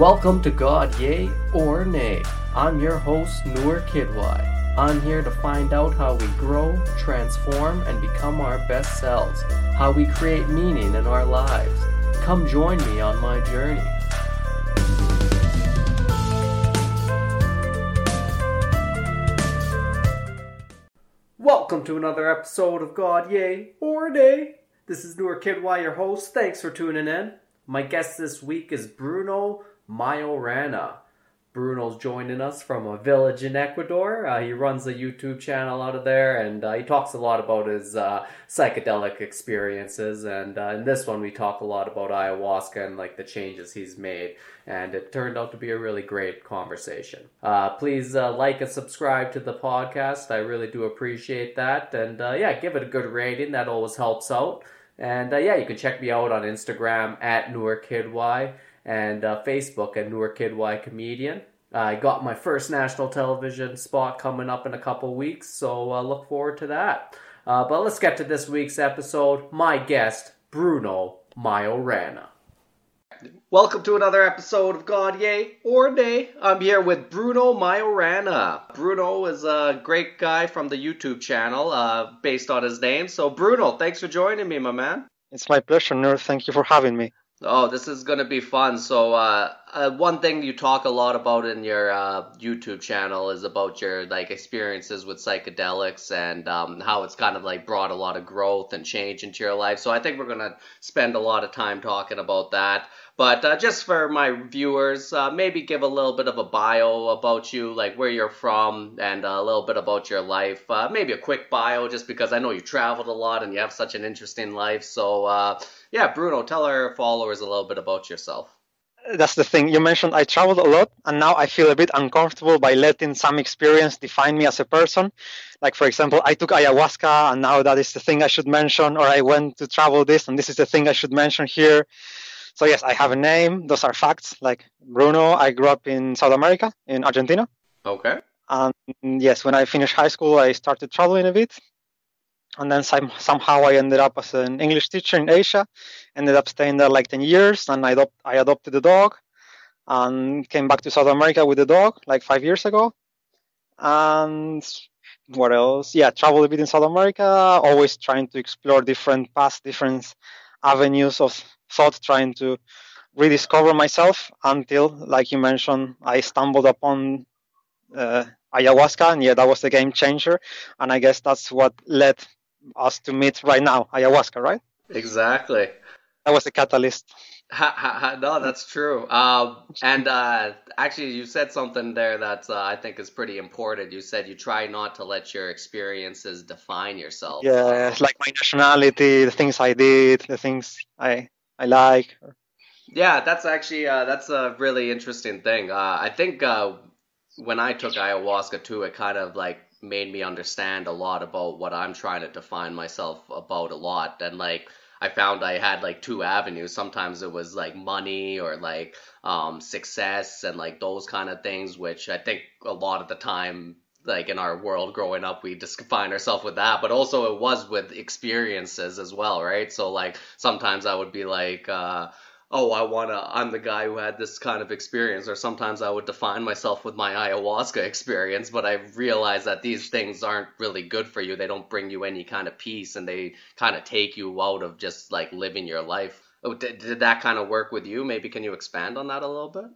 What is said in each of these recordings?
Welcome to God Yay or Nay. I'm your host, Noor Kidwai. I'm here to find out how we grow, transform, and become our best selves, how we create meaning in our lives. Come join me on my journey. Welcome to another episode of God Yay or Nay. This is Noor Kidwai, your host. Thanks for tuning in. My guest this week is Bruno Majorana. Bruno's joining us from a village in Ecuador. Uh, he runs a YouTube channel out of there, and uh, he talks a lot about his uh, psychedelic experiences. And uh, in this one, we talk a lot about ayahuasca and like the changes he's made. And it turned out to be a really great conversation. Uh, please uh, like and subscribe to the podcast. I really do appreciate that. And yeah, give it a good rating. That always helps out. And yeah, you can check me out on Instagram at NoorKidY and uh, Facebook at Noor Kidwai Comedian. I got my first national television spot coming up in a couple weeks, so uh, look forward to that. Uh, but let's get to this week's episode. My guest, Bruno Majorana. Welcome to another episode of God Yay or Nay. I'm here with Bruno Majorana. Bruno is a great guy from the YouTube channel uh, based on his name. So, Bruno, thanks for joining me, my man. It's my pleasure, Noor. Thank you for having me. Oh, this is gonna be fun. So, uh, uh, one thing you talk a lot about in your uh, YouTube channel is about your like experiences with psychedelics and um, how it's kind of like brought a lot of growth and change into your life. So, I think we're gonna spend a lot of time talking about that. But uh, just for my viewers, uh, maybe give a little bit of a bio about you, like where you're from, and a little bit about your life. Uh, maybe a quick bio, just because I know you traveled a lot and you have such an interesting life. So, uh, yeah, Bruno, tell our followers a little bit about yourself. That's the thing. You mentioned I traveled a lot, and now I feel a bit uncomfortable by letting some experience define me as a person. Like, for example, I took ayahuasca, and now that is the thing I should mention, or I went to travel this, and this is the thing I should mention here so yes, I have a name. Those are facts. Like Bruno, I grew up in South America, in Argentina. Okay. And yes, when I finished high school, I started traveling a bit. And then some, somehow I ended up as an English teacher in Asia. Ended up staying there like 10 years. And I, adopt, I adopted a dog and came back to South America with the dog like five years ago. And what else? Yeah, traveled a bit in South America, always trying to explore different paths, different avenues of thought, trying to rediscover myself until, like you mentioned, I stumbled upon uh, ayahuasca, and yeah, that was the game changer. And I guess that's what led us to meet right now, ayahuasca, right? Exactly. That was the catalyst. No, that's true. Um, and uh, actually, you said something there that uh, I think is pretty important. You said you try not to let your experiences define yourself. Yeah, like my nationality, the things I did, the things I I like. Yeah, that's actually uh, that's a really interesting thing. Uh, I think uh, when I took ayahuasca too, it kind of like made me understand a lot about what I'm trying to define myself about a lot, and like I found I had like two avenues. Sometimes it was like money or like um, success and like those kind of things, which I think a lot of the time like in our world growing up we define ourselves with that but also it was with experiences as well right? So like sometimes i would be like uh oh i want to i'm the guy who had this kind of experience or sometimes i would define myself with my ayahuasca experience but i realized that these things aren't really good for you. They don't bring you any kind of peace and they kind of take you out of just like living your life. Oh, did, did that kind of work with you? Maybe can you expand on that a little bit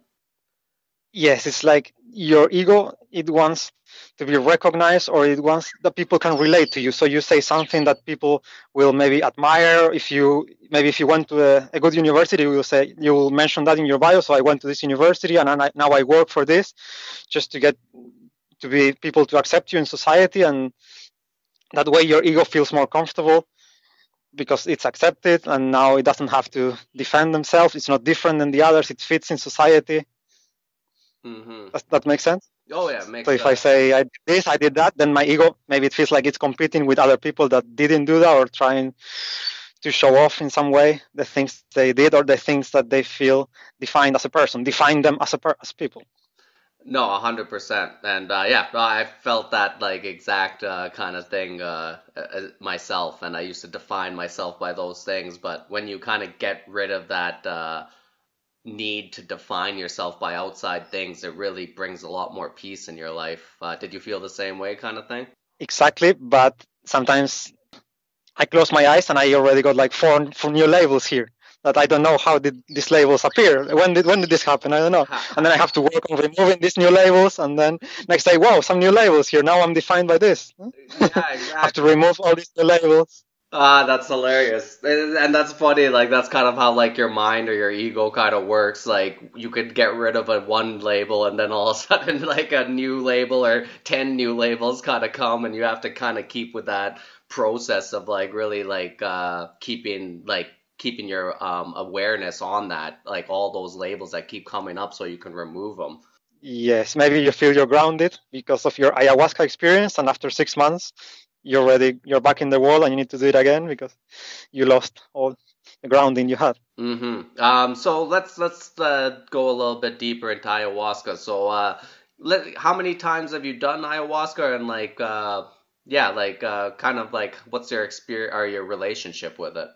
yes it's like your ego it wants to be recognized or it wants that people can relate to you. So you say something that people will maybe admire. If you maybe if you went to a, a good university you will say you will mention that in your bio. So i went to this university and I, now i work for this just to get to be people to accept you in society. And that way your ego feels more comfortable because it's accepted and now it doesn't have to defend themselves. It's not different than the others. It fits in society Mm-hmm. Does that make sense? Oh yeah, makes so if sense. I say I did this, I did that, then my ego maybe it feels like it's competing with other people that didn't do that or trying to show off in some way the things they did or the things that they feel defined as a person, define them as a per- as people. No, hundred percent, and uh, yeah, I felt that like exact uh, kind of thing uh, uh, myself, and I used to define myself by those things. But when you kind of get rid of that uh, need to define yourself by outside things, it really brings a lot more peace in your life. Uh, did you feel the same way, kind of thing? Exactly, but sometimes I close my eyes and I already got like four, four new labels here that I don't know how did these labels appear. When did when did this happen? I don't know. And then I have to work on removing these new labels, and then next day, wow, some new labels here. Now I'm defined by this. Yeah, exactly. I have to remove all these new labels. Ah, that's hilarious. And that's funny, like that's kind of how like your mind or your ego kind of works. Like you could get rid of a one label and then all of a sudden like a new label or 10 new labels kind of come and you have to kind of keep with that process of like really like uh keeping like keeping your um awareness on that, like all those labels that keep coming up so you can remove them. Yes, maybe you feel you're grounded because of your ayahuasca experience and after 6 months you're ready you're back in the world and you need to do it again because you lost all the grounding you had. Mm-hmm. um, so let's let's uh, go a little bit deeper into ayahuasca. So uh, let, how many times have you done ayahuasca? And like uh, yeah like uh, kind of like what's your experience or your relationship with it?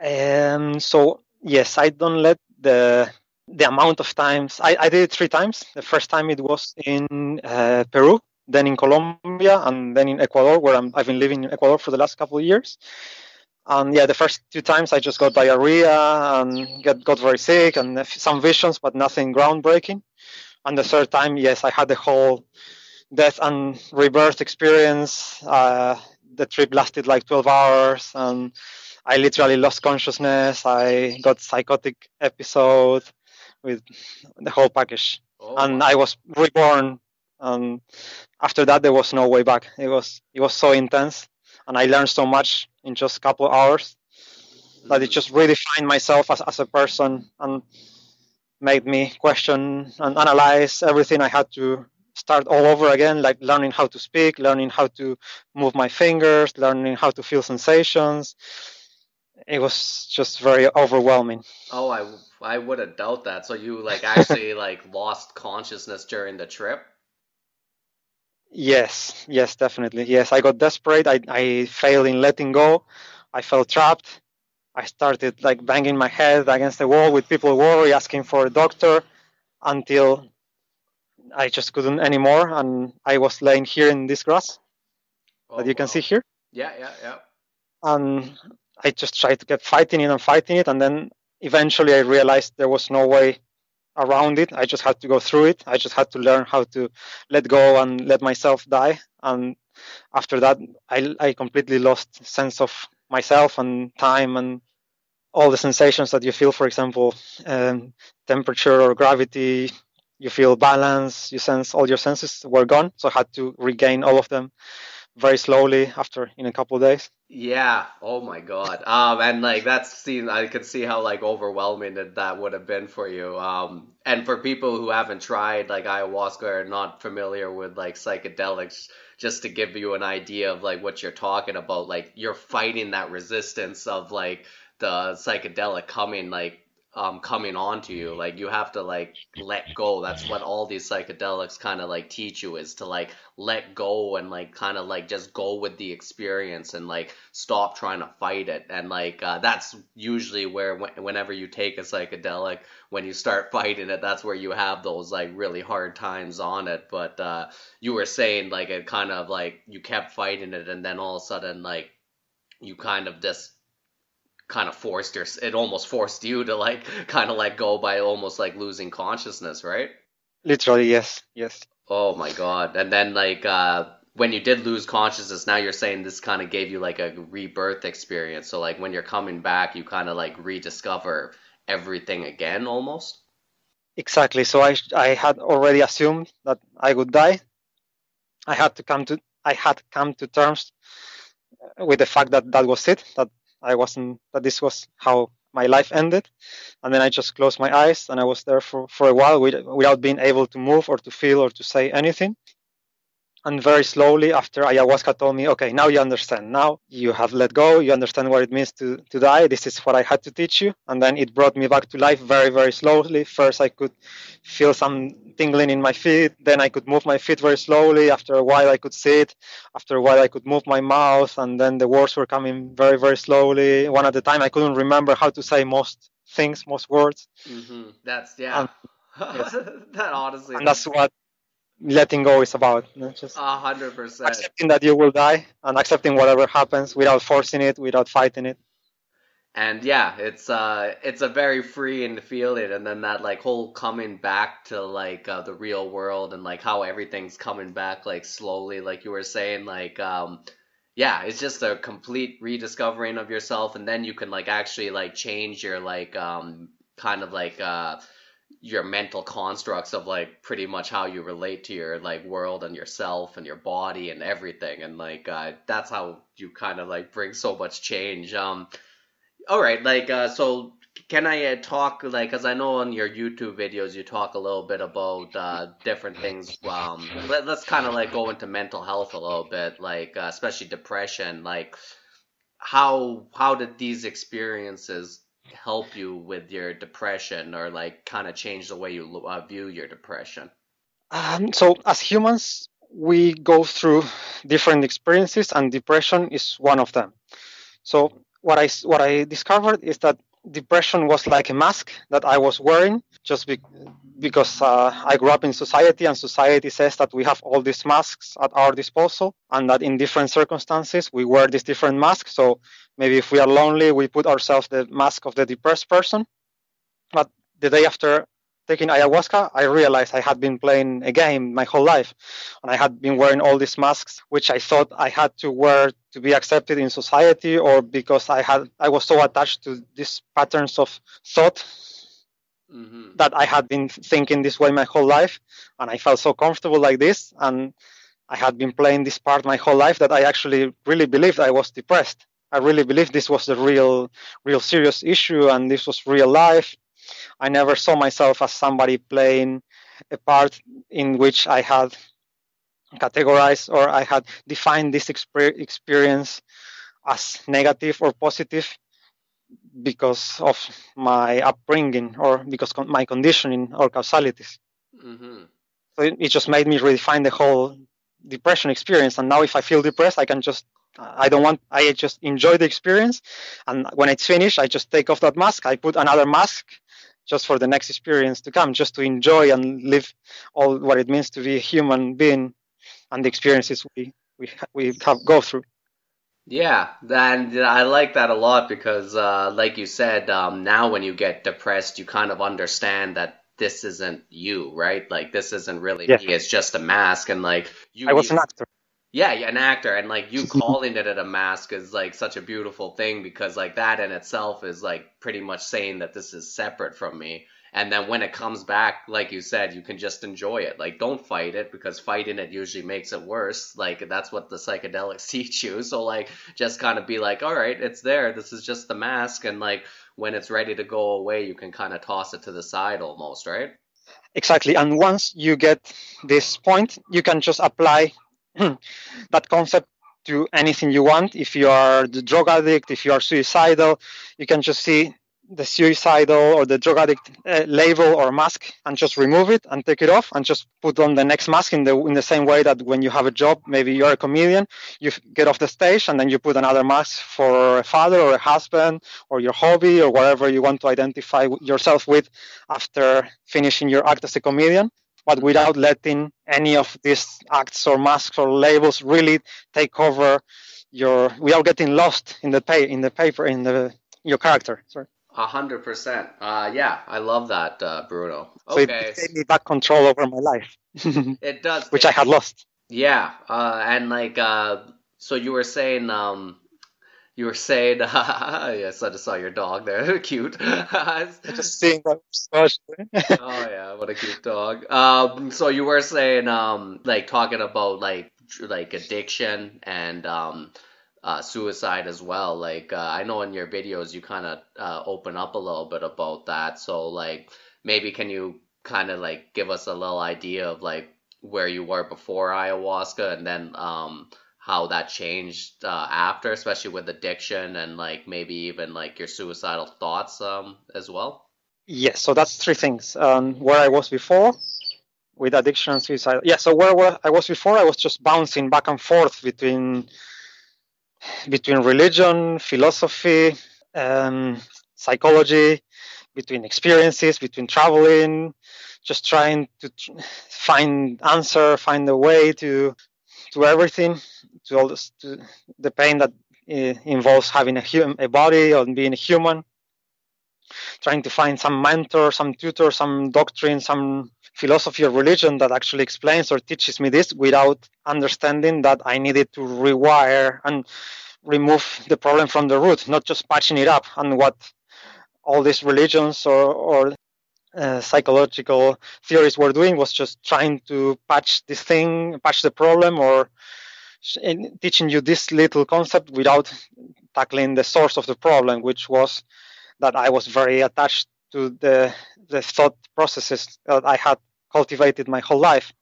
Um so yes i don't let the the amount of times I, I did it three times. The first time it was in uh, peru then in Colombia, and then in Ecuador, where i have been living in Ecuador for the last couple of years. And yeah, the first two times I just got diarrhea and get, got very sick and some visions, but nothing groundbreaking. And the third time, yes, I had the whole death and rebirth experience. Uh, the trip lasted like 12 hours and I literally lost consciousness. I got psychotic episode with the whole package. Oh, and. I was reborn and after that there was no way back. It was it was so intense. And i learned so much in just a couple of hours that it just redefined myself as, as a person and made me question and analyze everything i had to start all over again like learning how to speak learning how to move my fingers learning how to feel sensations. It was just very overwhelming. Oh i i would have doubt that. So you like actually like lost consciousness during the trip Yes, yes, definitely. Yes, I got desperate. I, I failed in letting go. I felt trapped. I started like banging my head against the wall with people worry, asking for a doctor until I just couldn't anymore. And I was laying here in this grass oh, that you can see here. Yeah, yeah, yeah. And I just tried to keep fighting it and fighting it. And then eventually I realized there was no way around it. I just had to go through it. I just had to learn how to let go and let myself die. And after that, I, I completely lost sense of myself and time and all the sensations that you feel. For example, um, temperature or gravity. You feel balance. You sense all your senses were gone. So I had to regain all of them very slowly after in a couple of days. Yeah. Oh my god. Um, and like that's seen. I could see how like overwhelming that, that would have been for you. Um, and for people who haven't tried like ayahuasca or not familiar with like psychedelics, just to give you an idea of like what you're talking about, like you're fighting that resistance of like the psychedelic coming like um, coming onto you. Like you have to like let go. That's what all these psychedelics kind of like teach you is to like let go and like kind of like just go with the experience and like stop trying to fight it. And like uh, that's usually where whenever you take a psychedelic, when you start fighting it, that's where you have those like really hard times on it. But uh, you were saying like it kind of like you kept fighting it and then all of a sudden like you kind of just kind of forced your it almost forced you to like kind of let go by almost like losing consciousness right? Literally yes yes. Oh my god. And then like uh when you did lose consciousness now you're saying this kind of gave you like a rebirth experience. So like when you're coming back you kind of like rediscover everything again almost? Exactly. So i i had already assumed that i would die. I had to come to i had come to terms with the fact that that was it that I wasn't that this was how my life ended, and then I just closed my eyes and I was there for for a while without being able to move or to feel or to say anything and very slowly after ayahuasca told me okay now you understand now you have let go you understand what it means to, to die this is what i had to teach you and then it brought me back to life very very slowly first i could feel some tingling in my feet then i could move my feet very slowly after a while i could sit after a while i could move my mouth and then the words were coming very very slowly one at a time i couldn't remember how to say most things, most words. Mm-hmm. That's yeah. Um, yes. that honestly. And that's what letting go is about. You know, just hundred percent accepting that you will die and accepting whatever happens without forcing it, without fighting it and yeah it's uh it's a very freeing feeling and then that like whole coming back to like uh, the real world and like how everything's coming back like slowly like you were saying like um yeah it's just a complete rediscovering of yourself and then you can like actually like change your like um kind of like uh your mental constructs of like pretty much how you relate to your like world and yourself and your body and everything and like uh that's how you kind of like bring so much change um all right, like uh, so can I uh, talk like because I know on your YouTube videos you talk a little bit about uh, different things. Um, let, us kind of like go into mental health a little bit, like uh, especially depression. Like how how did these experiences help you with your depression, or like kind of change the way you uh, view your depression? Um, so as humans, we go through different experiences, and depression is one of them. So what I what I discovered is that depression was like a mask that I was wearing just be, because uh, I grew up in society and society says that we have all these masks at our disposal and that in different circumstances we wear these different masks. So maybe if we are lonely, we put ourselves the mask of the depressed person. But the day after taking ayahuasca, I realized I had been playing a game my whole life. And I had been wearing all these masks, which I thought I had to wear to be accepted in society or because I had I was so attached to these patterns of thought mm-hmm. that I had been thinking this way my whole life. And I felt so comfortable like this. And I had been playing this part my whole life that I actually really believed I was depressed. I really believed this was the real, real serious issue and this was real life I never saw myself as somebody playing a part in which I had categorized or I had defined this experience as negative or positive because of my upbringing or because of my conditioning or causalities. Mm-hmm. So it, it just made me redefine the whole depression experience. And now, if I feel depressed, I can just I don't want. I just enjoy the experience, and when it's finished, I just take off that mask. I put another mask, just for the next experience to come, just to enjoy and live all what it means to be a human being and the experiences we we we have go through. Yeah, and I like that a lot because, uh, like you said, um, now when you get depressed, you kind of understand that this isn't you, right? Like this isn't really yeah. me; it's just a mask, and like you. I was an actor. Yeah, an actor, and like you calling it a mask is like such a beautiful thing because like that in itself is like pretty much saying that this is separate from me. And then when it comes back, like you said, you can just enjoy it. Like don't fight it because fighting it usually makes it worse. Like that's what the psychedelics teach you. So like just kind of be like, all right, it's there. This is just the mask, and like when it's ready to go away, you can kind of toss it to the side almost, right? Exactly. And once you get this point, you can just apply that concept to anything you want. If you are the drug addict, if you are suicidal, you can just see the suicidal or the drug addict uh, label or mask and just remove it and take it off and just put on the next mask in the in the same way that when you have a job maybe you're a comedian you get off the stage and then you put another mask for a father or a husband or your hobby or whatever you want to identify yourself with after finishing your act as a comedian but without letting any of these acts or masks or labels really take over your without getting lost in the pay in the paper in the your character sorry. A hundred percent. Uh yeah i love that uh bruno. Okay so it gave me back control over my life. It does. Which i had lost. Yeah uh and like uh so you were saying um you were saying, yes, I just saw your dog there. cute. just seeing that. Especially. oh yeah, what a cute dog. Um, so you were saying, um, like talking about like like addiction and um, uh, suicide as well. Like uh, I know in your videos you kind of uh, open up a little bit about that. So like maybe can you kind of like give us a little idea of like where you were before ayahuasca and then um how that changed uh, after, especially with addiction and like maybe even like your suicidal thoughts um, as well? Yes, so that's three things. Um, where I was before with addiction and suicide. Yeah, so where I was before, I was just bouncing back and forth between between religion, philosophy, um, psychology, between experiences, between traveling, just trying to find answer, find a way to to everything, to all this, to the pain that uh, involves having a, hum, a body and being a human. Trying to find some mentor, some tutor, some doctrine, some philosophy or religion that actually explains or teaches me this without understanding that I needed to rewire and remove the problem from the root, not just patching it up. And what all these religions or, or uh, psychological theories were doing was just trying to patch this thing, patch the problem, or teaching you this little concept without tackling the source of the problem, which was that I was very attached to the the thought processes that I had cultivated my whole life.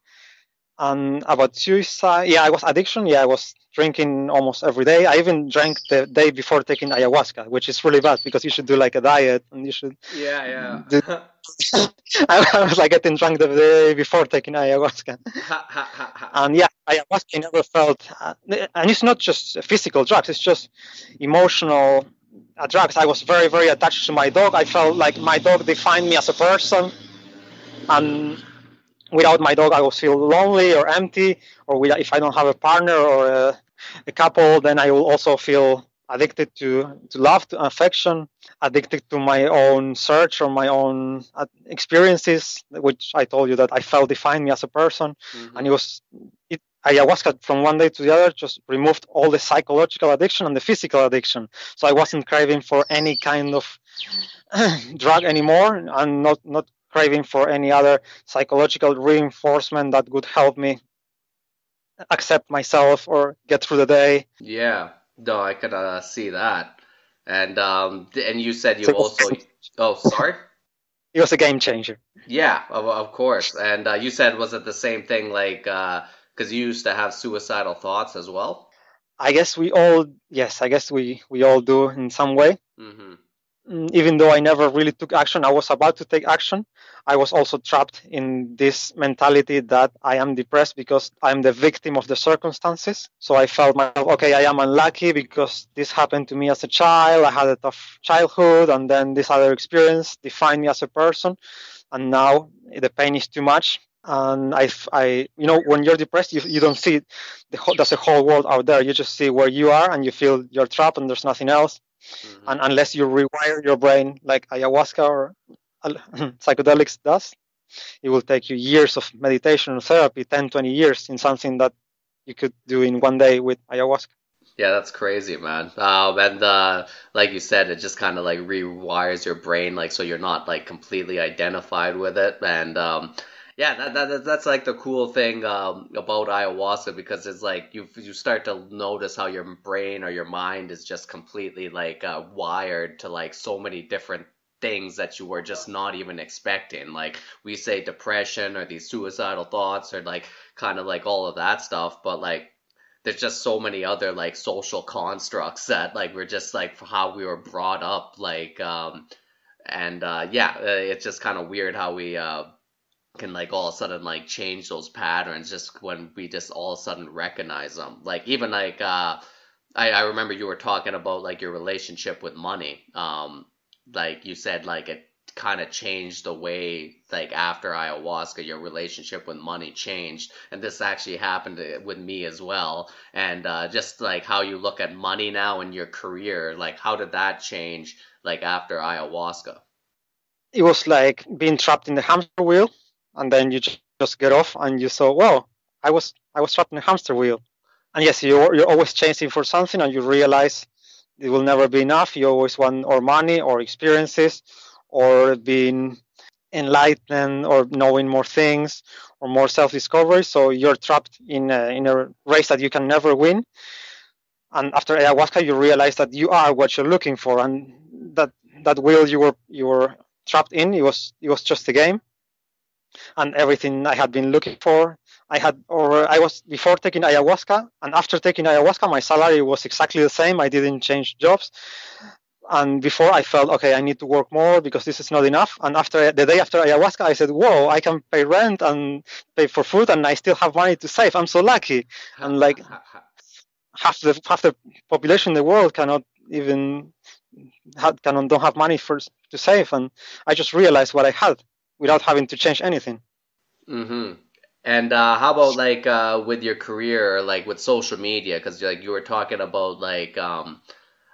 And about suicide, yeah, I was addiction. Yeah, I was drinking almost every day. I even drank the day before taking ayahuasca, which is really bad because you should do like a diet and you should. Yeah, yeah. I was like getting drunk the day before taking ayahuasca. and yeah, ayahuasca never felt, uh, and it's not just physical drugs; it's just emotional uh, drugs. I was very, very attached to my dog. I felt like my dog defined me as a person, and without my dog, I would feel lonely or empty, or if I don't have a partner or a, a couple, then I will also feel addicted to, to love, to affection, addicted to my own search or my own uh, experiences, which I told you that I felt defined me as a person. Mm-hmm. And it was, it, ayahuasca from one day to the other just removed all the psychological addiction and the physical addiction. So I wasn't craving for any kind of drug anymore and not, not craving for any other psychological reinforcement that would help me accept myself or get through the day. Yeah, no, I could uh, see that. And um, and you said you so, also. Oh, sorry. It was a game changer. Yeah, of, of course. And uh, you said was it the same thing? Like, because uh, you used to have suicidal thoughts as well. I guess we all, yes, I guess we we all do in some way. Mm-hmm. Mm, even though I never really took action, I was about to take action. I was also trapped in this mentality that I am depressed because I'm the victim of the circumstances. So I felt myself, okay, I am unlucky because this happened to me as a child. I had a tough childhood, and then this other experience defined me as a person. And now the pain is too much. And I, I, you know, when you're depressed, you, you don't see the whole, there's a whole world out there. You just see where you are, and you feel you're trapped, and there's nothing else Mm-hmm. And unless you rewire your brain like ayahuasca or psychedelics does, it will take you years of meditation and therapy, 10, 20 years in something that you could do in one day with ayahuasca. Yeah, that's crazy, man. Um, and uh, like you said, it just kind of like rewires your brain, like so you're not like completely identified with it. And um, yeah, that, that that's like the cool thing um, about ayahuasca because it's like you you start to notice how your brain or your mind is just completely like uh, wired to like so many different things that you were just not even expecting. Like we say depression or these suicidal thoughts or like kind of like all of that stuff, but like there's just so many other like social constructs that like we're just like how we were brought up like um and uh yeah uh, it's just kind of weird how we uh can like all of a sudden like change those patterns just when we just all of a sudden recognize them. Like even like uh I, I remember you were talking about like your relationship with money. Um like you said like it kind of changed the way like after ayahuasca your relationship with money changed and this actually happened with me as well and uh, just like how you look at money now in your career like how did that change like after ayahuasca it was like being trapped in the hamster wheel and then you just get off and you saw, well, I was I was trapped in a hamster wheel. And yes, you're you're always chasing for something, and you realize it will never be enough. You always want or money or experiences or being enlightened or knowing more things or more self-discovery. So you're trapped in a, in a race that you can never win. And after ayahuasca, you realize that you are what you're looking for, and that that wheel you were you were trapped in it was it was just a game and everything I had been looking for. I had, or I was before taking ayahuasca, and after taking ayahuasca, my salary was exactly the same. I didn't change jobs, and before I felt okay, I need to work more because this is not enough. And after the day after ayahuasca, I said, "Whoa, I can pay rent and pay for food, and I still have money to save. I'm so lucky." And like half the half the population in the world cannot even had, can, don't have money for to save, and I just realized what I had without having to change anything. Mm-hmm. And uh, how about like uh, with your career, like with social media? Because like you were talking about like um,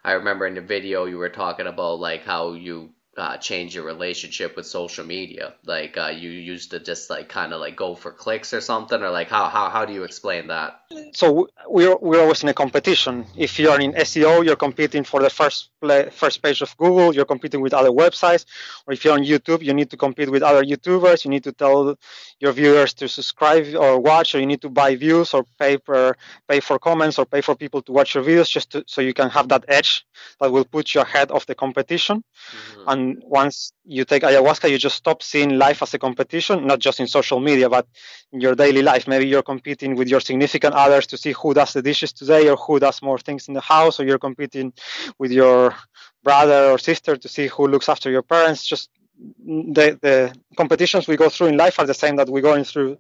I remember in the video you were talking about like how you uh, change your relationship with social media? Like uh, you used to just like kind of like go for clicks or something, or like how how how do you explain that? So we're we're always in a competition. If you're in SEO, you're competing for the first play, first page of Google. You're competing with other websites, or if you're on YouTube, you need to compete with other YouTubers. You need to tell your viewers to subscribe or watch, or you need to buy views or pay per pay for comments or pay for people to watch your videos, just to, so you can have that edge that will put you ahead of the competition. Mm-hmm. And once you take ayahuasca, you just stop seeing life as a competition, not just in social media, but in your daily life. Maybe you're competing with your significant others to see who does the dishes today or who does more things in the house, or you're competing with your brother or sister to see who looks after your parents. Just the, the competitions we go through in life are the same that we're going through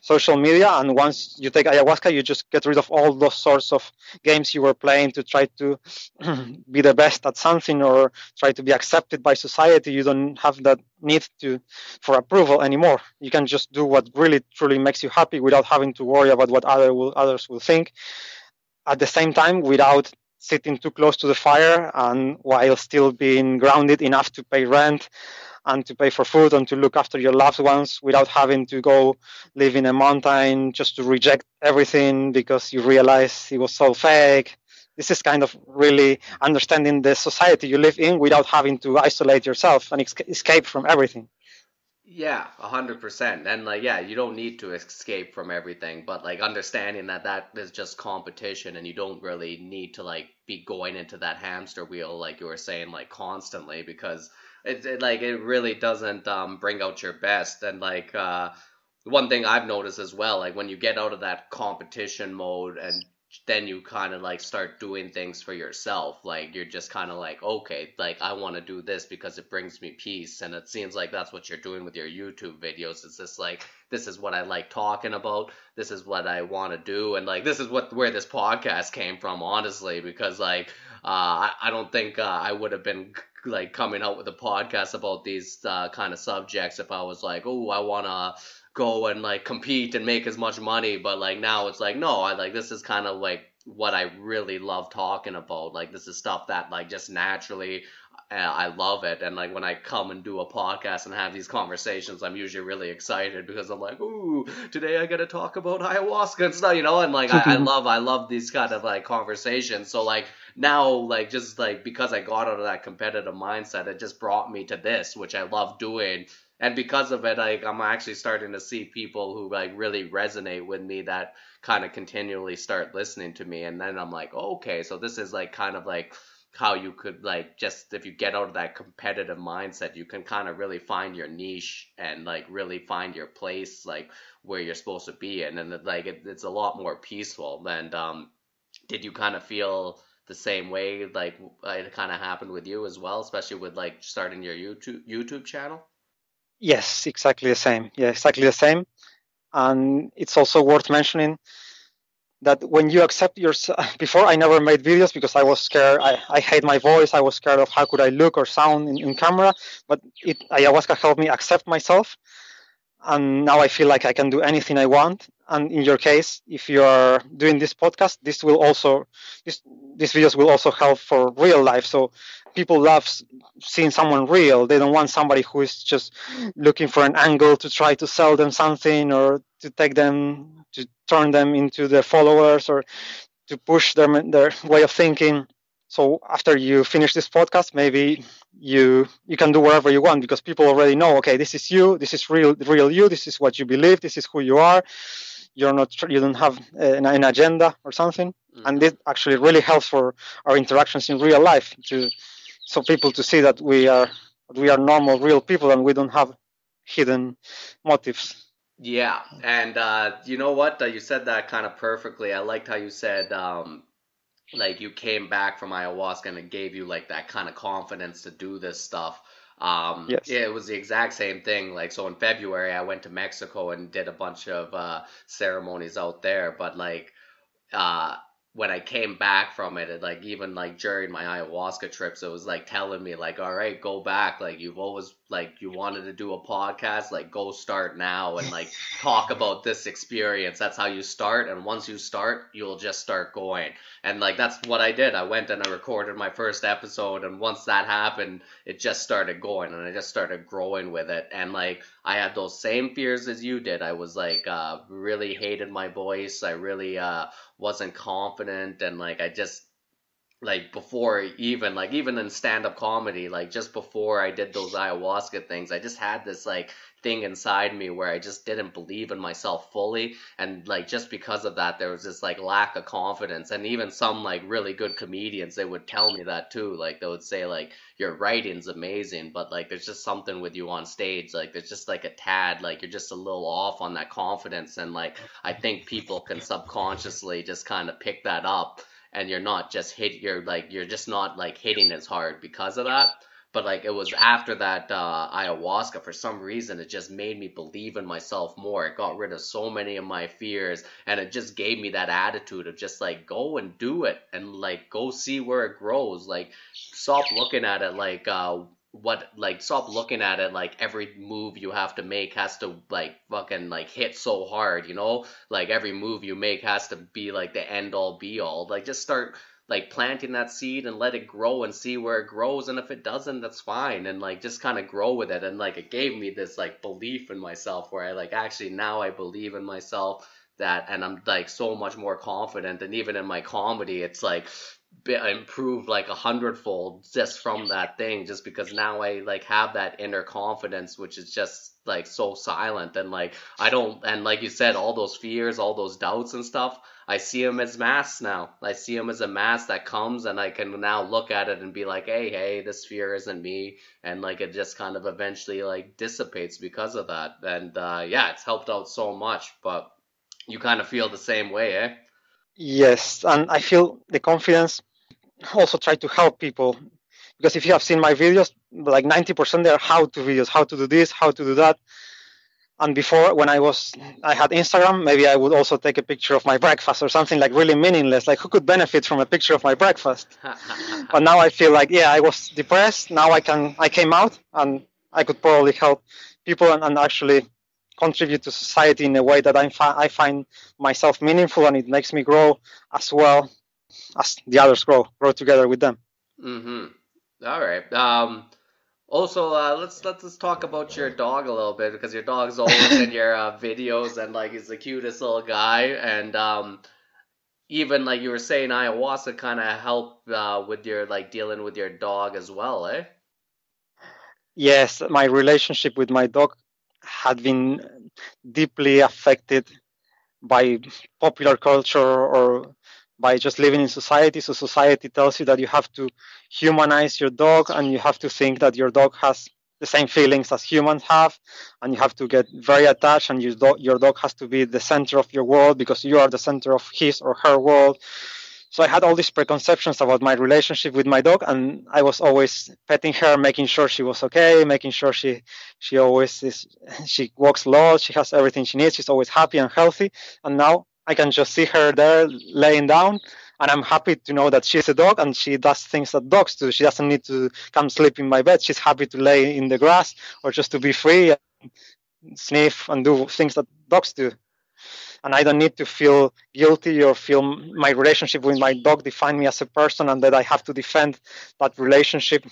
social media. And once you take ayahuasca, you just get rid of all those sorts of games you were playing to try to be the best at something or try to be accepted by society. You don't have that need to for approval anymore. You can just do what really truly makes you happy without having to worry about what other will, others will think. At the same time, without sitting too close to the fire and while still being grounded enough to pay rent and to pay for food and to look after your loved ones without having to go live in a mountain just to reject everything because you realize it was so fake. This is kind of really understanding the society you live in without having to isolate yourself and escape from everything. Yeah, a hundred percent. And like, yeah, you don't need to escape from everything, but like understanding that that is just competition, and you don't really need to like be going into that hamster wheel, like you were saying, like constantly, because it, it like it really doesn't um, bring out your best. And like uh, one thing I've noticed as well, like when you get out of that competition mode and then you kind of like start doing things for yourself. Like you're just kind of like okay like i want to do this because it brings me peace. And it seems like that's what you're doing with your youtube videos it's just like this is what i like talking about. This is what i want to do. And like this is what where this podcast came from honestly because like uh, I, I don't think uh, i would have been like coming out with a podcast about these uh, kind of subjects if I was like, oh, I want to go and like compete and make as much money. But like now it's like, no, I like this is kind of like what I really love talking about. Like this is stuff that like just naturally uh, I love it. And like when I come and do a podcast and have these conversations, I'm usually really excited because I'm like, ooh, today I get to talk about ayahuasca and stuff, you know. And like I, I love, I love these kind of like conversations. So like now like just like because I got out of that competitive mindset, it just brought me to this, which I love doing. And because of it, like I'm actually starting to see people who like really resonate with me that kind of continually start listening to me. And then I'm like, oh, okay, so this is like kind of like how you could like just if you get out of that competitive mindset you can kind of really find your niche and like really find your place like where you're supposed to be in. And like it, it's a lot more peaceful. And um did you kind of feel the same way like it kind of happened with you as well especially with like starting your youtube youtube channel yes exactly the same. Yeah exactly the same. And it's also worth mentioning that when you accept yourself before i never made videos because i was scared. I, I hate my voice. I was scared of how could i look or sound in, in camera. But it ayahuasca helped me accept myself. And now I feel like I can do anything I want. And in your case, if you are doing this podcast, this will also this these videos will also help for real life. So people love seeing someone real. They don't want somebody who is just looking for an angle to try to sell them something or to take them to turn them into their followers or to push their their way of thinking. So after you finish this podcast, maybe you you can do whatever you want because people already know. Okay, this is you. This is real, real you. This is what you believe. This is who you are. You're not. You don't have an, an agenda or something. Mm-hmm. And this actually really helps for our interactions in real life to so people to see that we are we are normal, real people, and we don't have hidden motives. Yeah, and uh, you know what? Uh, you said that kind of perfectly. I liked how you said um, like you came back from ayahuasca and it gave you like that kind of confidence to do this stuff. Um, yes. Yeah, it was the exact same thing. Like, so in February, I went to Mexico and did a bunch of uh, ceremonies out there. But like, uh, when I came back from it, it like even like during my ayahuasca trips, it was like telling me like, all right, go back. Like you've always like you wanted to do a podcast, like go start now and like talk about this experience. That's how you start, and once you start, you'll just start going. And like that's what I did. I went and I recorded my first episode, and once that happened, it just started going, and I just started growing with it. And like I had those same fears as you did. I was like uh, really hated my voice. I really uh wasn't confident and like I just like before even like even in stand up comedy like just before I did those ayahuasca things I just had this like thing inside me where I just didn't believe in myself fully. And like just because of that there was this like lack of confidence. And even some like really good comedians they would tell me that too. Like they would say like your writing's amazing but like there's just something with you on stage. Like there's just like a tad like you're just a little off on that confidence. And like I think people can subconsciously just kind of pick that up and you're not just hit you're like you're just not like hitting as hard because of that. But like it was after that uh, ayahuasca for some reason it just made me believe in myself more. It got rid of so many of my fears and it just gave me that attitude of just like go and do it and like go see where it grows. Like stop looking at it like uh what like stop looking at it like every move you have to make has to like fucking like hit so hard you know? Like every move you make has to be like the end all be all like just start like planting that seed and let it grow and see where it grows and if it doesn't that's fine and like just kind of grow with it and like it gave me this like belief in myself where I like actually now I believe in myself that and I'm like so much more confident and even in my comedy it's like improved like a hundredfold just from that thing just because now I like have that inner confidence which is just like so silent and like I don't and like you said all those fears all those doubts and stuff I see them as masks now. I see them as a mask that comes and I can now look at it and be like hey hey this fear isn't me. And like it just kind of eventually like dissipates because of that. And uh yeah it's helped out so much but you kind of feel the same way eh Yes, and I feel the confidence also try to help people because if you have seen my videos, like 90% they are how to videos, how to do this, how to do that. And before, when I was, I had Instagram, maybe I would also take a picture of my breakfast or something like really meaningless. Like, who could benefit from a picture of my breakfast? but now I feel like, yeah, I was depressed. Now I can, I came out and I could probably help people and, and actually contribute to society in a way that I, fi- I find myself meaningful and it makes me grow as well as the others grow, grow together with them. Mm-hmm. All right. Um, also, uh, let's let's just talk about your dog a little bit because your dog's always in your uh, videos and like he's the cutest little guy and um, even like you were saying, ayahuasca kind of helped uh, with your like dealing with your dog as well, eh? Yes, my relationship with my dog had been deeply affected by popular culture or by just living in society. So society tells you that you have to humanize your dog and you have to think that your dog has the same feelings as humans have and you have to get very attached and your dog, your dog has to be the center of your world because you are the center of his or her world so I had all these preconceptions about my relationship with my dog, and I was always petting her, making sure she was okay, making sure she she always is she walks a lot, she has everything she needs, she's always happy and healthy. And now I can just see her there laying down, and I'm happy to know that she's a dog and she does things that dogs do. She doesn't need to come sleep in my bed. She's happy to lay in the grass or just to be free, and sniff and do things that dogs do and I don't need to feel guilty or feel my relationship with my dog define me as a person and that I have to defend that relationship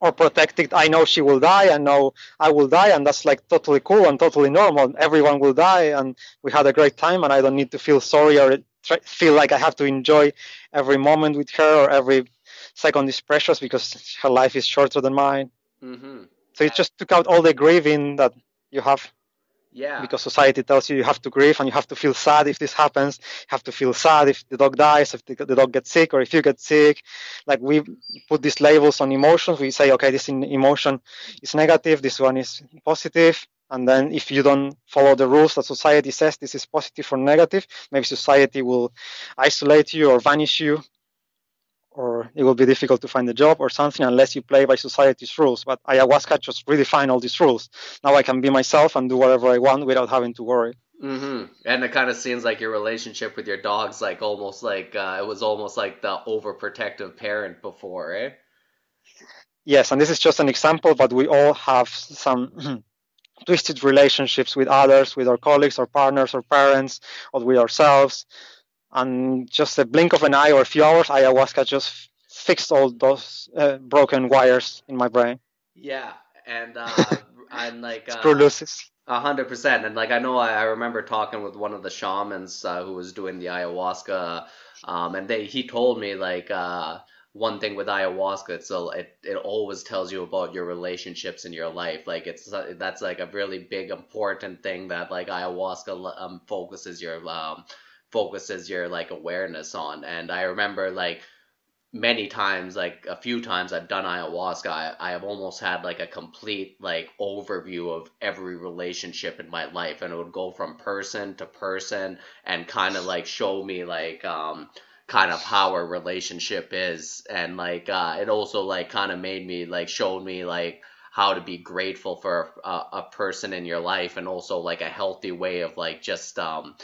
or protect it. I know she will die. I know I will die, and that's like totally cool and totally normal. Everyone will die, and we had a great time, and I don't need to feel sorry or feel like I have to enjoy every moment with her or every second is precious because her life is shorter than mine. Mm-hmm. So it just took out all the grieving that you have. Yeah. Because society tells you you have to grieve and you have to feel sad if this happens. You have to feel sad if the dog dies, if the, the dog gets sick, or if you get sick. Like we put these labels on emotions. We say, okay, this emotion is negative, this one is positive. And then if you don't follow the rules that society says this is positive or negative, maybe society will isolate you or vanish you or it will be difficult to find a job or something unless you play by society's rules. But ayahuasca just redefined all these rules. Now I can be myself and do whatever I want without having to worry. Mm-hmm. And it kind of seems like your relationship with your dog's like almost like uh, it was almost like the overprotective parent before, eh? Yes, and this is just an example, but we all have some twisted relationships with others, with our colleagues, our partners, our parents, or with ourselves. And just a blink of an eye or a few hours, ayahuasca just fixed all those uh, broken wires in my brain. Yeah, and uh, and like uh. A hundred percent, and like I know, I, I remember talking with one of the shamans uh, who was doing the ayahuasca, um, and they he told me like uh, one thing with ayahuasca, so it it always tells you about your relationships in your life. Like it's uh, that's like a really big important thing that like ayahuasca um, focuses your um, focuses your like awareness on. And I remember like many times, like a few times I've done ayahuasca, I, I have almost had like a complete like overview of every relationship in my life, and it would go from person to person and kind of like show me like um kind of how our relationship is and like uh it also like kind of made me like showed me like how to be grateful for a, a person in your life and also like a healthy way of like just um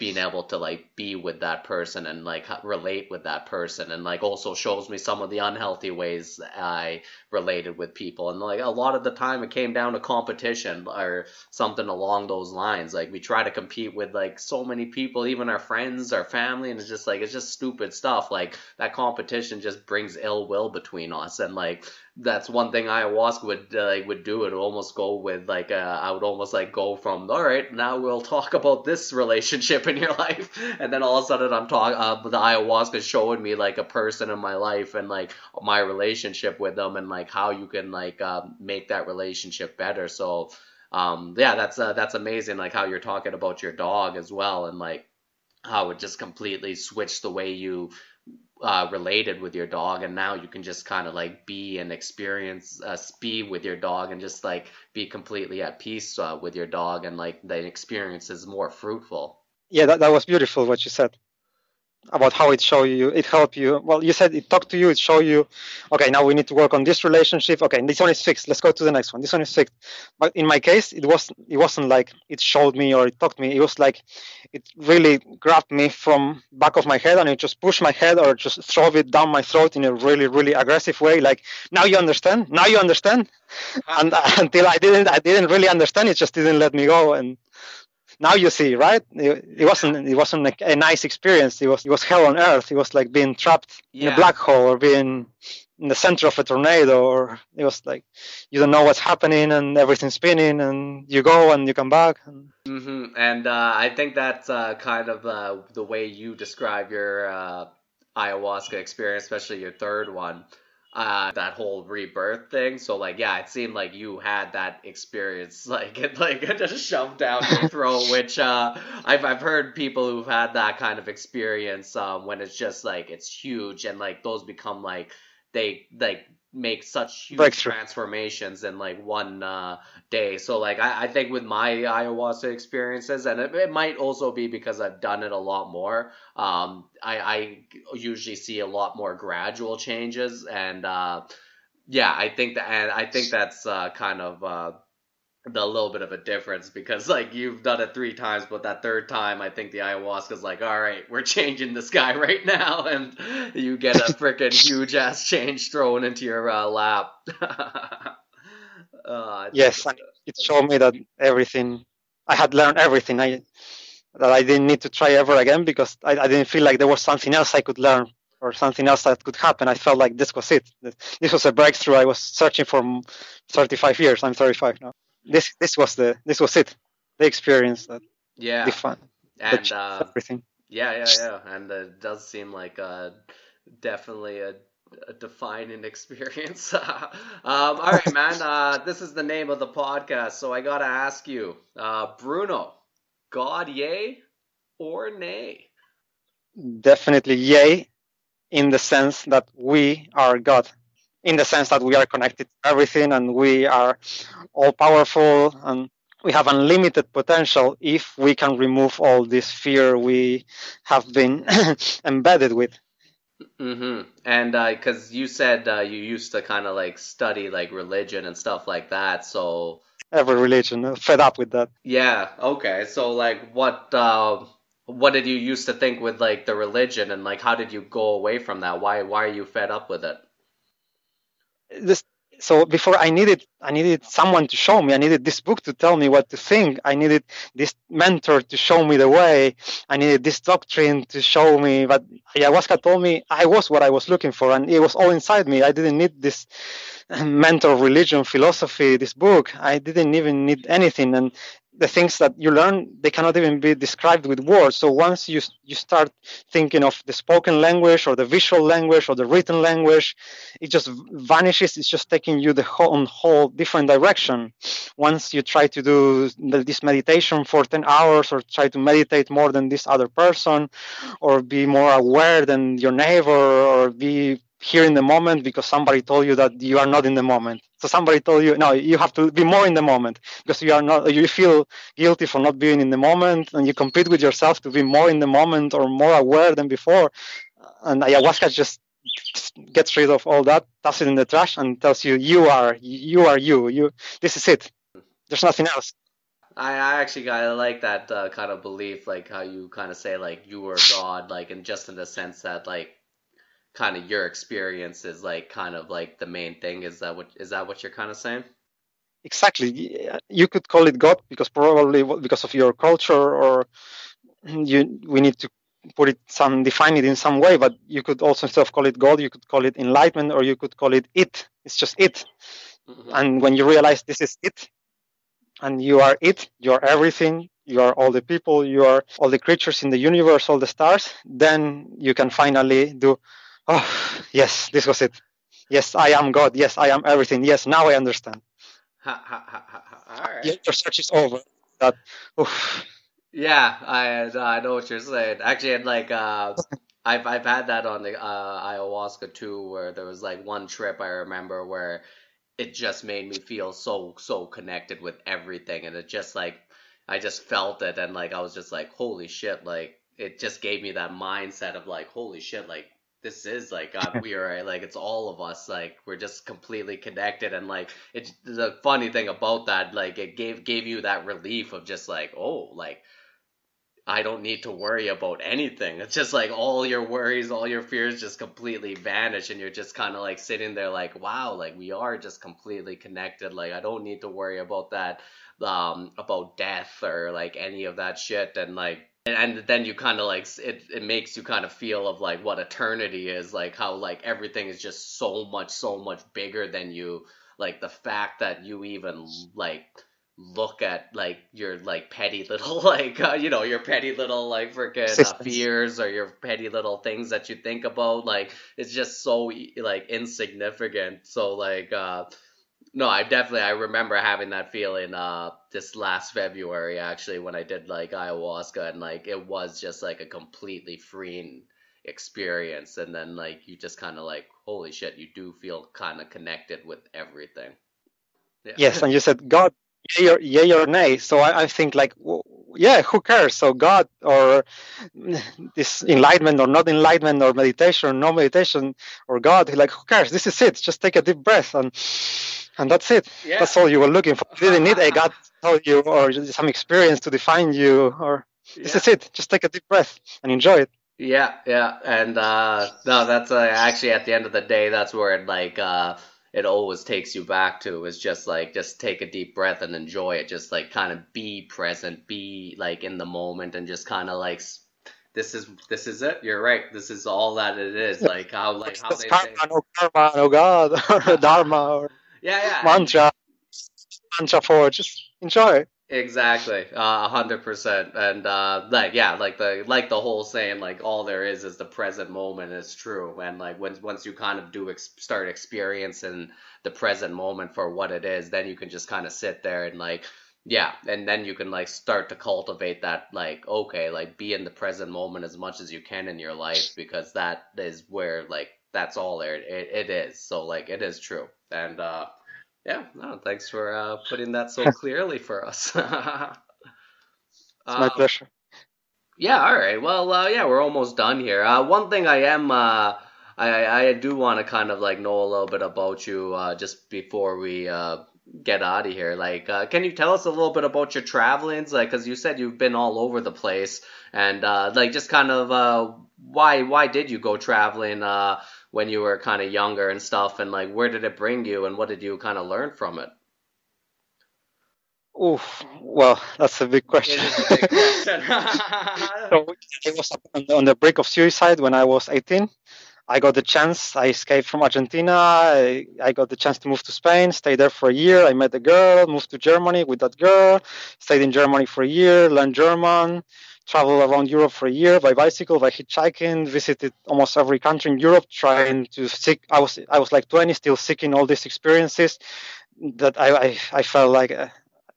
being able to like be with that person and like relate with that person and like also shows me some of the unhealthy ways I related with people. And like a lot of the time it came down to competition or something along those lines. Like we try to compete with like so many people even our friends our family and it's just like it's just stupid stuff. Like that competition just brings ill will between us. And like that's one thing ayahuasca would uh, like would do. It would almost go with like uh, I would almost like go from all right now we'll talk about this relationship in your life, and then all of a sudden I'm talking uh, the ayahuasca showing me like a person in my life and like my relationship with them and like how you can like uh, make that relationship better. So um yeah, that's uh, that's amazing. Like how you're talking about your dog as well and like how it just completely switched the way you uh, related with your dog and now you can just kind of like be and experience uh, be with your dog and just like be completely at peace uh, with your dog and like the experience is more fruitful. Yeah that, that was beautiful what you said about how it show you it help you. Well you said it talked to you it show you okay now we need to work on this relationship. Okay this one is fixed. Let's go to the next one. This one is fixed. But in my case it was it wasn't like it showed me or it talked me. It was like it really grabbed me from back of my head and it just pushed my head or just throw it down my throat in a really really aggressive way. Like now you understand. Now you understand. And uh, until i didn't i didn't really understand. It just didn't let me go. And now you see, right? It, it wasn't it wasn't like a nice experience. It was it was hell on earth. It was like being trapped yeah. in a black hole or being in the center of a tornado or it was like you don't know what's happening and everything's spinning and you go and you come back and, mm-hmm. and uh, i think that's uh, kind of uh, the way you describe your uh, ayahuasca experience especially your third one uh, that whole rebirth thing. So like, yeah, it seemed like you had that experience, like it like just shoved down your throat. Which uh, I've I've heard people who've had that kind of experience um, when it's just like it's huge and like those become like they like make such huge transformations in like one uh, day. So like I, I think with my ayahuasca experiences, and it, it, might also be because I've done it a lot more. Um, I, I usually see a lot more gradual changes, and uh, yeah, I think that and I think that's uh, kind of uh, the little bit of a difference because like you've done it three times, but that third time I think the ayahuasca's like, all right, we're changing this guy right now, and you get a freaking huge ass change thrown into your uh, lap. uh, yes, it showed me that everything I had learned everything I that I didn't need to try ever again because I, I didn't feel like there was something else I could learn or something else that could happen. I felt like this was it. This was a breakthrough I was searching for 35 years. I'm 35 now this this was the this was it. The experience that yeah. the fun and uh, everything. yeah yeah yeah. And it does seem like uh definitely a, a defining experience. Um all right man uh this is the name of the podcast so i gotta ask you uh bruno god yay or nay? Definitely yay in the sense that we are god in the sense that we are connected to everything and we are all powerful and we have unlimited potential if we can remove all this fear we have been embedded with. Mm-hmm. And because uh, you said uh, you used to kind of like study like religion and stuff like that, so every religion. uh, Fed up with that. Yeah. Okay. So like, what uh, what did you used to think with like the religion, and like how did you go away from that? Why why are you fed up with it? This, so before I needed I needed someone to show me. I needed this book to tell me what to think. I needed this mentor to show me the way. I needed this doctrine to show me. But ayahuasca told me I was what I was looking for, and it was all inside me. I didn't need this mentor, religion, philosophy, this book. I didn't even need anything, and the things that you learn they cannot even be described with words. So once you you start thinking of the spoken language or the visual language or the written language it just vanishes. It's just taking you the whole whole different direction. Once you try to do this meditation for 10 hours or try to meditate more than this other person or be more aware than your neighbor or be here in the moment because somebody told you that you are not in the moment. So somebody told you, no, you have to be more in the moment because you are not, you feel guilty for not being in the moment and you compete with yourself to be more in the moment or more aware than before. And ayahuasca just gets rid of all that, tosses it in the trash and tells you, you are, you are you, you, this is it. There's nothing else. I, I actually of like that uh, kind of belief, like how you kind of say like you are God, like and just in the sense that like kind of your experience is like kind of like the main thing. Is that what is that what you're kind of saying? Exactly. You could call it God because probably because of your culture, or you we need to put it some define it in some way. But you could also instead of call it God, you could call it enlightenment, or you could call it it. It's just it. Mm-hmm. And when you realize this is it, and you are it, you are everything, you are all the people, you are all the creatures in the universe, all the stars, then you can finally do oh, yes, this was it. Yes, I am God. Yes, I am everything. Yes, now I understand. Ha, ha, ha. Your search is over. That, oof. Yeah, I I know what you're saying. Actually, and like uh, I've I've had that on the uh, ayahuasca too, where there was like one trip I remember where it just made me feel so so connected with everything, and it just like I just felt it, and like I was just like, holy shit, like it just gave me that mindset of like, holy shit, like this is like we are like it's all of us like we're just completely connected and like it's the funny thing about that like it gave gave you that relief of just like oh like I don't need to worry about anything. It's just like all your worries, all your fears just completely vanish and you're just kind of like sitting there like wow, like we are just completely connected. Like I don't need to worry about that um about death or like any of that shit and like and then you kind of like it it makes you kind of feel of like what eternity is like how like everything is just so much so much bigger than you. Like the fact that you even like look at like your like petty little like uh, you know your petty little like freaking uh, fears or your petty little things that you think about like it's just so like insignificant. So like uh no, I definitely I remember having that feeling uh this last February actually when I did like ayahuasca and like it was just like a completely freeing experience and then like you just kind of like holy shit you do feel kind of connected with everything. Yeah. Yes, and you said God yay or, yay or nay. So I, I think like yeah, who cares? So God or this enlightenment or not enlightenment or meditation or no meditation or God, like who cares? This is it. Just take a deep breath and and that's it. Yeah. That's all you were looking for. You didn't need a God to tell you or some experience to define you or this yeah. is it. Just take a deep breath and enjoy it. Yeah, yeah, and uh, no, that's uh, actually at the end of the day, that's where it like uh, it always takes you back to is just like just take a deep breath and enjoy it. Just like kind of be present, be like in the moment, and just kind of like this is this is it. You're right. This is all that it is. Like how like how they karma, say no karma, no God, or dharma, or yeah, yeah. Mantra, mantra for just enjoy it. Exactly, uh, a hundred percent, and uh, like yeah, like the like the whole saying, like all there is is the present moment is true, and like once once you kind of do ex- start experiencing the present moment for what it is, then you can just kind of sit there and like yeah, and then you can like start to cultivate that like okay, like be in the present moment as much as you can in your life because that is where like that's all there it, it is. So like it is true. And uh, yeah, no, thanks for uh, putting that so clearly for us. it's my um, pleasure. Yeah, all right. Well, uh, yeah, we're almost done here. Uh, one thing I am, uh, I I do want to kind of like know a little bit about you uh, just before we uh, get out of here. Like, uh, can you tell us a little bit about your travelings? Like, because you said you've been all over the place, and uh, like just kind of uh, why why did you go traveling uh, when you were kind of younger and stuff, and like where did it bring you, and what did you kind of learn from it? Oof, well, that's a big question. A big question. so I was on the brink of suicide when I was 18. I got the chance. I escaped from Argentina. I, I, got the chance to move to Spain, stay there for a year. I met a girl, moved to Germany with that girl, stayed in Germany for a year, learned German, traveled around Europe for a year by bicycle, by hitchhiking, visited almost every country in Europe, trying to seek. I was I was like 20, still seeking all these experiences that I I, I felt like. Uh,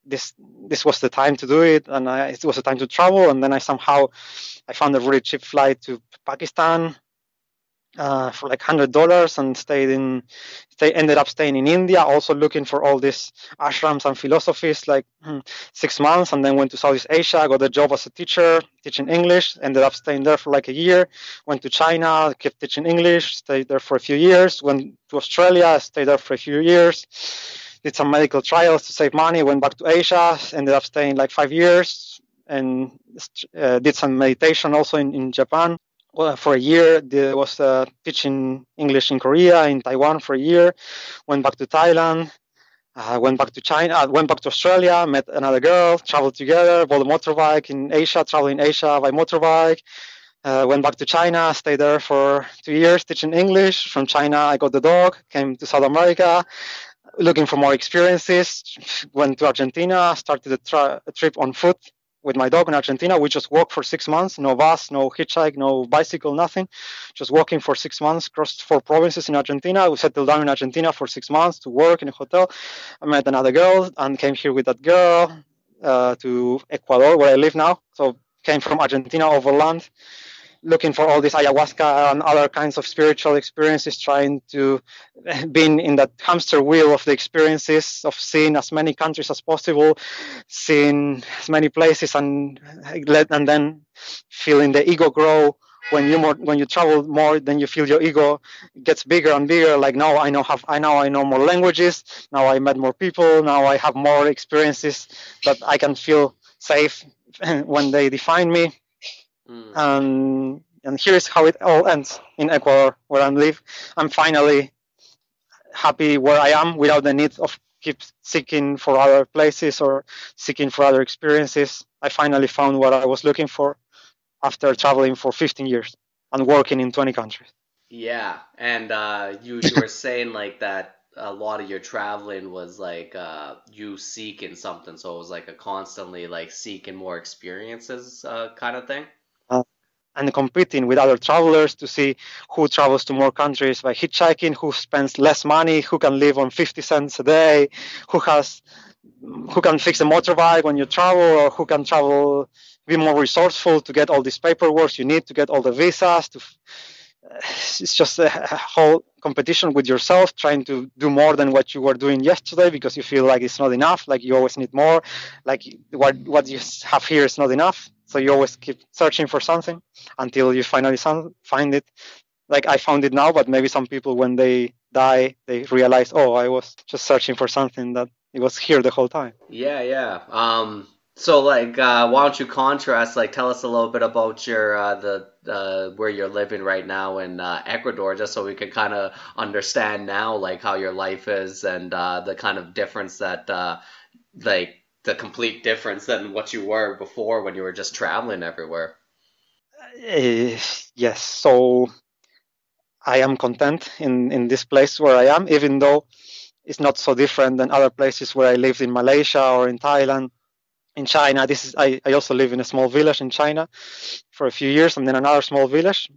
this this was the time to do it, and I, it was the time to travel. And then I somehow I found a really cheap flight to Pakistan, uh, for like hundred dollars and stayed in they ended up staying in India also looking for all these ashrams and philosophies like hmm, six months and then went to Southeast Asia got a job as a teacher teaching English ended up staying there for like a year went to China kept teaching English stayed there for a few years went to Australia stayed there for a few years did some medical trials to save money went back to Asia ended up staying like five years and uh, did some meditation also in, in Japan well, for a year. There was uh, teaching English in Korea, in Taiwan for a year. Went back to Thailand. Uh, went back to China. Uh, went back to Australia. Met another girl. Traveled together. Bought a motorbike in Asia. Traveled in Asia by motorbike. Uh, went back to China. Stayed there for two years teaching English. From China, I got the dog. Came to South America. Looking for more experiences, went to Argentina, started a, tra- a trip on foot with my dog in Argentina. We just walked for six months, no bus, no hitchhike, no bicycle, nothing. Just walking for six months, crossed four provinces in Argentina. We settled down in Argentina for six months to work in a hotel. I met another girl and came here with that girl uh, to Ecuador, where I live now. So came from Argentina overland looking for all this ayahuasca and other kinds of spiritual experiences, trying to be in that hamster wheel of the experiences of seeing as many countries as possible, seeing as many places, and let and then feeling the ego grow. When you more when you travel more, then you feel your ego gets bigger and bigger. Like now I know have I now I know more languages. Now I met more people. Now I have more experiences that I can feel safe when they define me Mm. Um, and here's how it all ends in Ecuador, where I live. I'm finally happy where I am without the need of keep seeking for other places or seeking for other experiences. I finally found what I was looking for after traveling for 15 years and working in 20 countries. Yeah, and uh, you you were saying like that a lot of your traveling was like uh, you seeking something, so it was like a constantly like seeking more experiences uh, kind of thing and competing with other travelers to see who travels to more countries by hitchhiking, who spends less money, who can live on 50 cents a day, who has who can fix a motorbike when you travel, or who can travel be more resourceful to get all these paperwork you need to get all the visas. To it's just a whole competition with yourself, trying to do more than what you were doing yesterday because you feel like it's not enough. Like you always need more. Like what what you have here is not enough so you always keep searching for something until you finally find it. Like I found it now, but maybe some people, when they die, they realize, oh, I was just searching for something that it was here the whole time. Yeah, yeah. Um, so like, uh, why don't you contrast? Like, tell us a little bit about your uh, the uh, where you're living right now in uh, Ecuador, just so we can kind of understand now, like how your life is and uh, the kind of difference that uh, like the complete difference than what you were before when you were just traveling everywhere. Uh, yes, so I am content in, in this place where I am, even though it's not so different than other places where I lived in Malaysia or in Thailand. In China, this is I, I also live in a small village in China for a few years, and then another small village.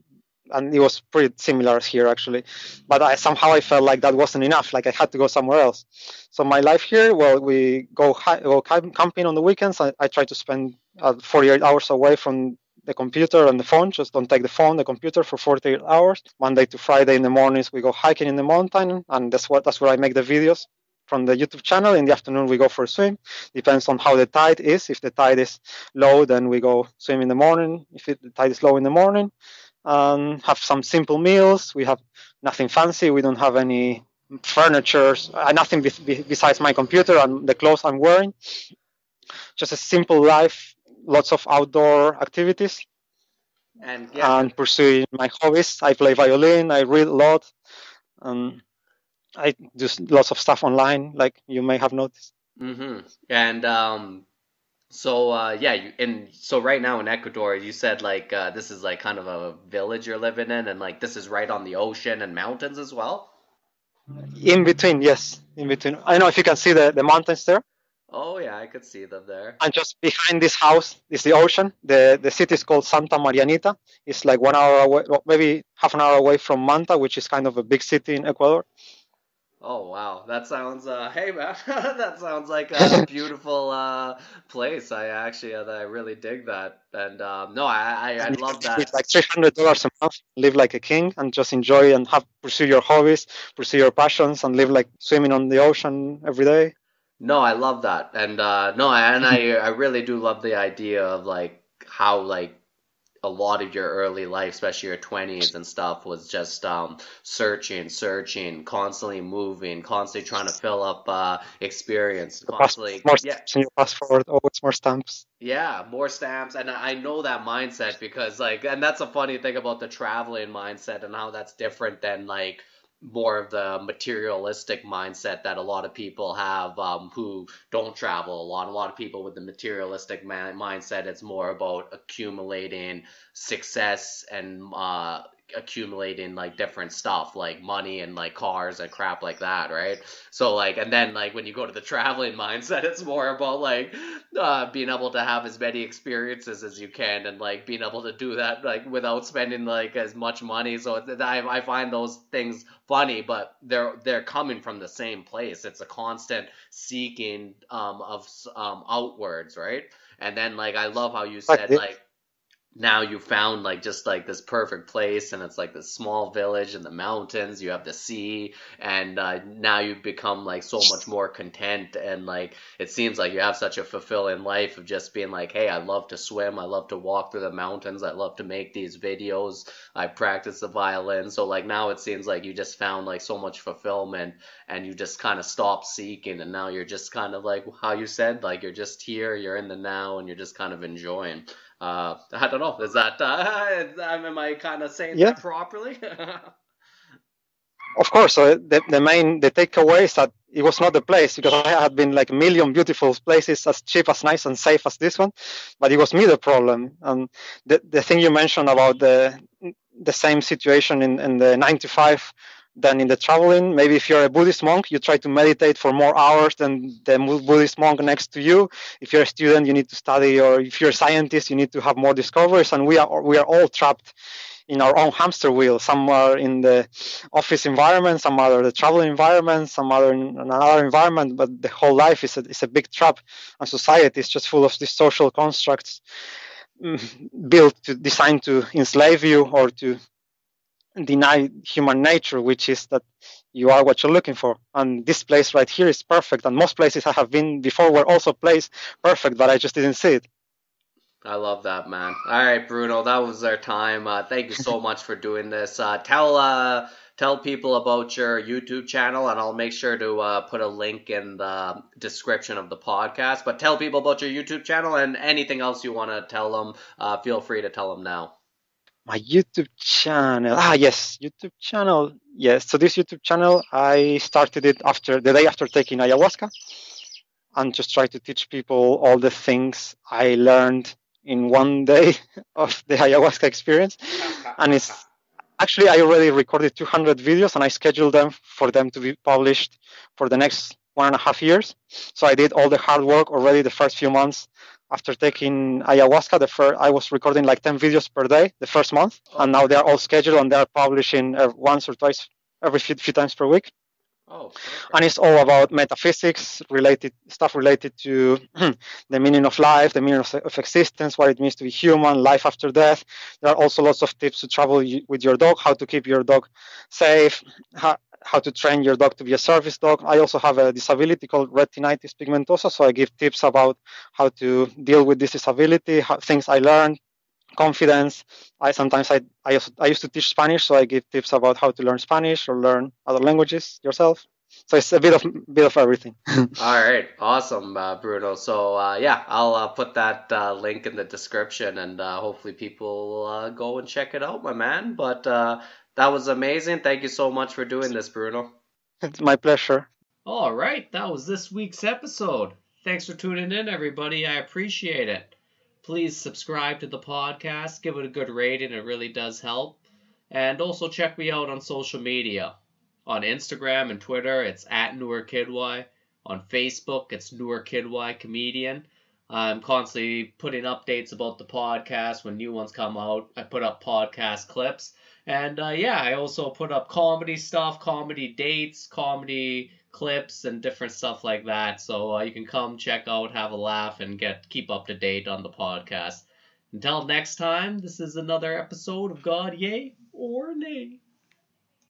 And it was pretty similar here actually. But i somehow i felt like that wasn't enough like i had to go somewhere else. So my life here well we go, hi- go camping on the weekends. I, I try to spend uh, 48 hours away from the computer and the phone. Just don't take the phone the computer for 48 hours. Monday to friday in the mornings we go hiking in the mountain and that's what that's where i make the videos from the YouTube channel. In the afternoon, we go for a swim. Depends on how the tide is. If the tide is low, then we go swim in the morning. If it, the tide is low in the morning, um, have some simple meals. We have nothing fancy. We don't have any furniture, uh, nothing be- be- besides my computer and the clothes I'm wearing. Just a simple life, lots of outdoor activities, And yeah, and pursuing my hobbies. I play violin, I read a lot, and I do lots of stuff online, like you may have noticed. hmm And um, so uh, yeah, you, and so right now in Ecuador, you said like uh, this is like kind of a village you're living in, and like this is right on the ocean and mountains as well. In between, yes, in between. I don't know if you can see the, the mountains there. Oh yeah, I could see them there. And just behind this house is the ocean. The the city is called Santa Marianita. It's like one hour away, maybe half an hour away from Manta, which is kind of a big city in Ecuador. Oh wow, that sounds uh hey man, that sounds like a beautiful uh place. I actually uh, I really dig that. And um no, I I, I love it's that. like three hundred dollars a month. Live like a king and just enjoy and have pursue your hobbies, pursue your passions, and live like swimming on the ocean every day. No, I love that. And uh no, and I I really do love the idea of like how like a lot of your early life, especially your 20s and stuff, was just um, searching, searching, constantly moving, constantly trying to fill up uh, experience, constantly. more Yeah, stamps in your passport, always more stamps. yeah, more stamps. And I know that mindset because, like, and that's a funny thing about the traveling mindset and how that's different than, like, more of the materialistic mindset that a lot of people have um, who don't travel a lot. A lot of people with the materialistic ma- mindset, it's more about accumulating success and uh, accumulating like different stuff like money and like cars and crap like that, right? So like, and then like when you go to the traveling mindset, it's more about like uh, being able to have as many experiences as you can and like being able to do that like without spending like as much money. So I I find those things funny, but they're they're coming from the same place. It's a constant seeking um of um outwards, right? And then like I love how you said like now you found like just like this perfect place and it's like this small village in the mountains you have the sea and uh, now you've become like so much more content and like it seems like you have such a fulfilling life of just being like hey i love to swim i love to walk through the mountains i love to make these videos i practice the violin. So like now it seems like you just found like so much fulfillment and you just kind of stopped seeking and now you're just kind of like how you said like you're just here you're in the now and you're just kind of enjoying uh, I don't know. Is that uh, am I kind of saying yeah. that properly? of course, the, the main the takeaway is that it was not the place because I had been like a million beautiful places as cheap, as nice, and safe as this one, but it was me the problem. And the the thing you mentioned about the the same situation in, in the 95 than in the traveling, maybe if you're a Buddhist monk, you try to meditate for more hours than the Buddhist monk next to you. If you're a student, you need to study, or if you're a scientist, you need to have more discoveries. And we are we are all trapped in our own hamster wheel. Some are in the office environment, some are the travel environment, some are in another environment, but the whole life is a, is a big trap. And society is just full of these social constructs mm, built to designed to enslave you or to deny human nature, which is that you are what you're looking for. And this place right here is perfect. And most places I have been before were also placed perfect, but I just didn't see it. I love that, man. All right, Bruno, that was our time. Uh, thank you so much for doing this. Uh, tell uh, tell people about your YouTube channel, and I'll make sure to uh, put a link in the description of the podcast. But tell people about your YouTube channel and anything else you want to tell them. Uh, feel free to tell them now. My YouTube channel. Ah, yes, YouTube channel. Yes. So this YouTube channel, I started it after the day after taking ayahuasca, and just try to teach people all the things I learned in one day of the ayahuasca experience. And it's actually I already recorded 200 videos, and I scheduled them for them to be published for the next one and a half years. So I did all the hard work already the first few months after taking ayahuasca. The first I was recording like 10 videos per day the first month, and now they're all scheduled and they're publishing uh, once or twice every few, few times per week Oh, and it's all about metaphysics related stuff related to the meaning of life the meaning of, of existence what it means to be human life after death there are also lots of tips to travel with your dog how to keep your dog safe how, how to train your dog to be a service dog i also have a disability called retinitis pigmentosa so i give tips about how to deal with this disability how, things i learned confidence. I sometimes I I, also, I used to teach Spanish, so I give tips about how to learn Spanish or learn other languages yourself. So it's a bit of bit of everything. All right, awesome, uh, Bruno. So uh, yeah, I'll uh, put that uh, link in the description, and uh, hopefully people will uh, go and check it out, my man. But that was amazing. Thank you so much for doing this, Bruno. It's my pleasure. All right, that was this week's episode. Thanks for tuning in, everybody. I appreciate it. Please subscribe to the podcast, give it a good rating, it really does help. And also check me out on social media. On Instagram and Twitter, it's at NewerKidY. On Facebook, it's NewerKidY Comedian. I'm constantly putting updates about the podcast when new ones come out. I put up podcast clips. And uh, yeah, I also put up comedy stuff, comedy dates, comedy clips, and different stuff like that. So uh, you can come check out, have a laugh, and get keep up to date on the podcast. Until next time, this is another episode of God Yay or Nay.